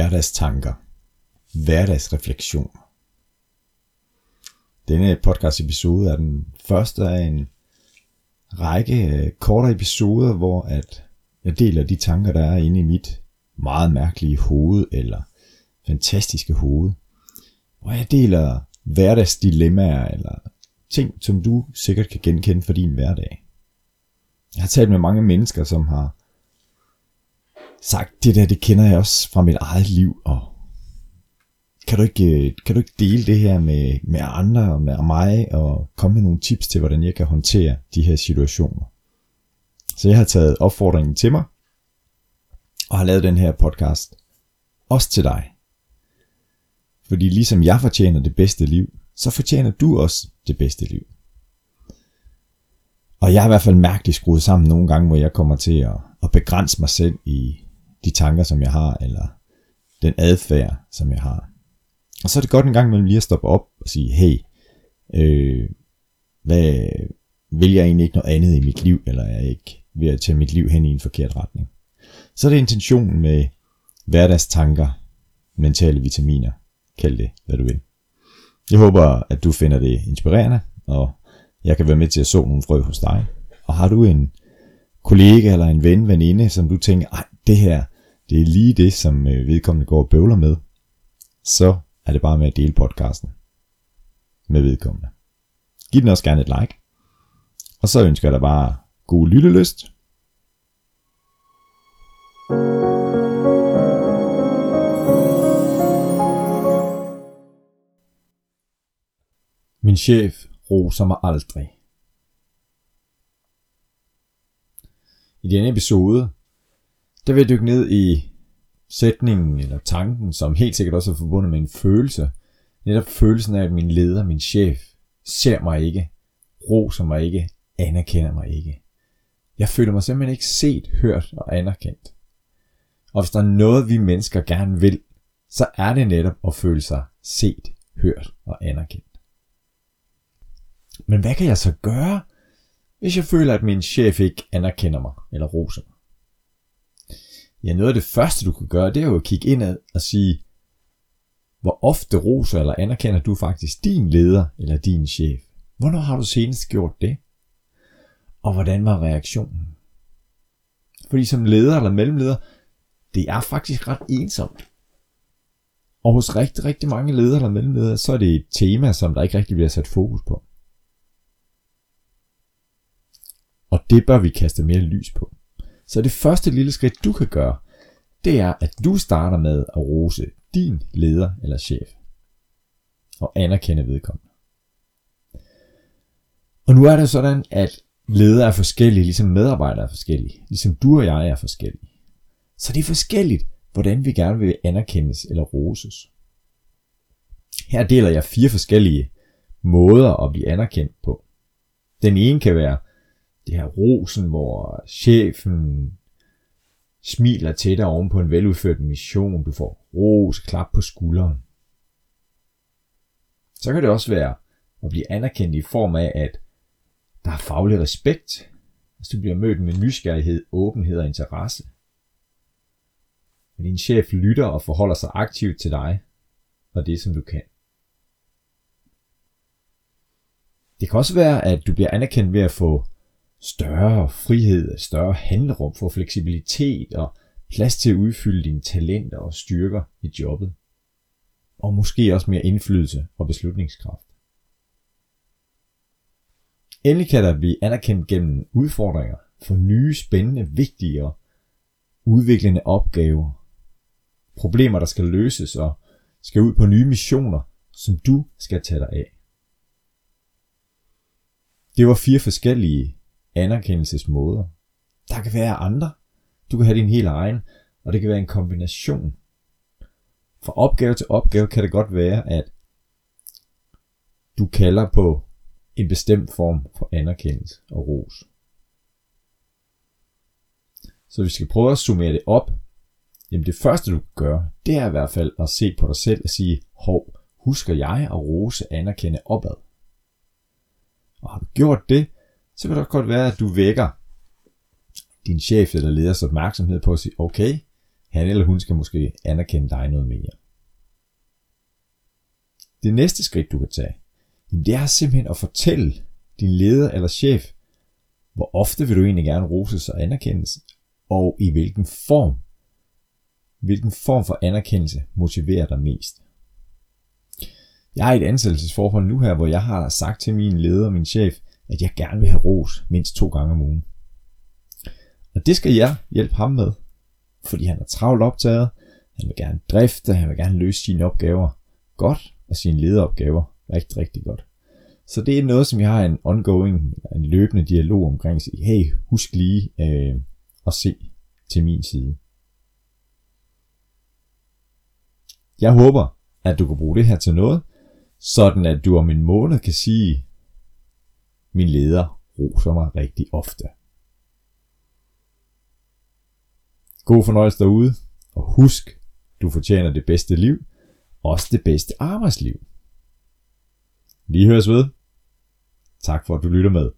hverdagstanker, hverdagsrefleksion. Denne podcast episode er den første af en række kortere korte episoder, hvor at jeg deler de tanker, der er inde i mit meget mærkelige hoved, eller fantastiske hoved. Hvor jeg deler hverdagsdilemmaer, eller ting, som du sikkert kan genkende for din hverdag. Jeg har talt med mange mennesker, som har sagt, det der, det kender jeg også fra mit eget liv, og kan du ikke, øh, kan du ikke dele det her med, med andre og med mig, og komme med nogle tips til, hvordan jeg kan håndtere de her situationer. Så jeg har taget opfordringen til mig, og har lavet den her podcast, også til dig. Fordi ligesom jeg fortjener det bedste liv, så fortjener du også det bedste liv. Og jeg har i hvert fald mærkeligt skruet sammen nogle gange, hvor jeg kommer til at, at begrænse mig selv i de tanker, som jeg har, eller den adfærd, som jeg har. Og så er det godt en gang imellem lige at stoppe op og sige, hey, øh, hvad, vil jeg egentlig ikke noget andet i mit liv, eller er jeg ikke ved at tage mit liv hen i en forkert retning? Så er det intentionen med hverdagstanker, mentale vitaminer, kald det hvad du vil. Jeg håber, at du finder det inspirerende, og jeg kan være med til at så nogle frø hos dig. Og har du en kollega eller en ven, veninde, som du tænker, ej, det her, det er lige det, som øh, vedkommende går og bøvler med, så er det bare med at dele podcasten med vedkommende. Giv den også gerne et like. Og så ønsker jeg dig bare god lyttelyst. Min chef roser mig aldrig. I denne episode, der vil jeg dykke ned i sætningen eller tanken, som helt sikkert også er forbundet med en følelse. Netop følelsen af, at min leder, min chef, ser mig ikke, roser mig ikke, anerkender mig ikke. Jeg føler mig simpelthen ikke set, hørt og anerkendt. Og hvis der er noget, vi mennesker gerne vil, så er det netop at føle sig set, hørt og anerkendt. Men hvad kan jeg så gøre, hvis jeg føler, at min chef ikke anerkender mig eller roser mig? Ja, noget af det første, du kan gøre, det er jo at kigge indad og sige, hvor ofte roser eller anerkender du faktisk din leder eller din chef? Hvornår har du senest gjort det? Og hvordan var reaktionen? Fordi som leder eller mellemleder, det er faktisk ret ensomt. Og hos rigtig, rigtig mange ledere eller mellemledere, så er det et tema, som der ikke rigtig bliver sat fokus på. Og det bør vi kaste mere lys på. Så det første lille skridt, du kan gøre, det er, at du starter med at rose din leder eller chef. Og anerkende vedkommende. Og nu er det sådan, at ledere er forskellige, ligesom medarbejdere er forskellige. Ligesom du og jeg er forskellige. Så det er forskelligt, hvordan vi gerne vil anerkendes eller roses. Her deler jeg fire forskellige måder at blive anerkendt på. Den ene kan være det her rosen, hvor chefen smiler til dig oven på en veludført mission, du får ros, klap på skulderen. Så kan det også være at blive anerkendt i form af, at der er faglig respekt, hvis du bliver mødt med nysgerrighed, åbenhed og interesse. Og din chef lytter og forholder sig aktivt til dig og det, som du kan. Det kan også være, at du bliver anerkendt ved at få større frihed, større handlerum, for fleksibilitet og plads til at udfylde dine talenter og styrker i jobbet. Og måske også mere indflydelse og beslutningskraft. Endelig kan der blive anerkendt gennem udfordringer for nye, spændende, vigtige og udviklende opgaver. Problemer, der skal løses og skal ud på nye missioner, som du skal tage dig af. Det var fire forskellige anerkendelsesmåder. Der kan være andre. Du kan have din helt egen, og det kan være en kombination. Fra opgave til opgave kan det godt være, at du kalder på en bestemt form for anerkendelse og ros. Så vi skal prøve at summere det op. Jamen det første du kan gøre, det er i hvert fald at se på dig selv og sige, hov, husker jeg at rose anerkende opad? Og har du gjort det, så kan det godt være, at du vækker din chef eller leders opmærksomhed på at sige, okay, Han eller hun skal måske anerkende dig noget mere. Det næste skridt, du kan tage, det er simpelthen at fortælle din leder eller chef, hvor ofte vil du egentlig gerne roses og anerkendes, og i hvilken form. Hvilken form for anerkendelse motiverer dig mest. Jeg har et ansættelsesforhold nu her, hvor jeg har sagt til min leder og min chef, at jeg gerne vil have ros mindst to gange om ugen. Og det skal jeg hjælpe ham med, fordi han er travlt optaget, han vil gerne drifte, han vil gerne løse sine opgaver godt, og sine lederopgaver rigtig, rigtig godt. Så det er noget, som jeg har en ongoing, en løbende dialog omkring. Sige, hey, husk lige øh, at se til min side. Jeg håber, at du kan bruge det her til noget, sådan at du om en måned kan sige, min leder roser mig rigtig ofte. God fornøjelse derude, og husk, du fortjener det bedste liv, også det bedste arbejdsliv. Vi høres ved. Tak for at du lytter med.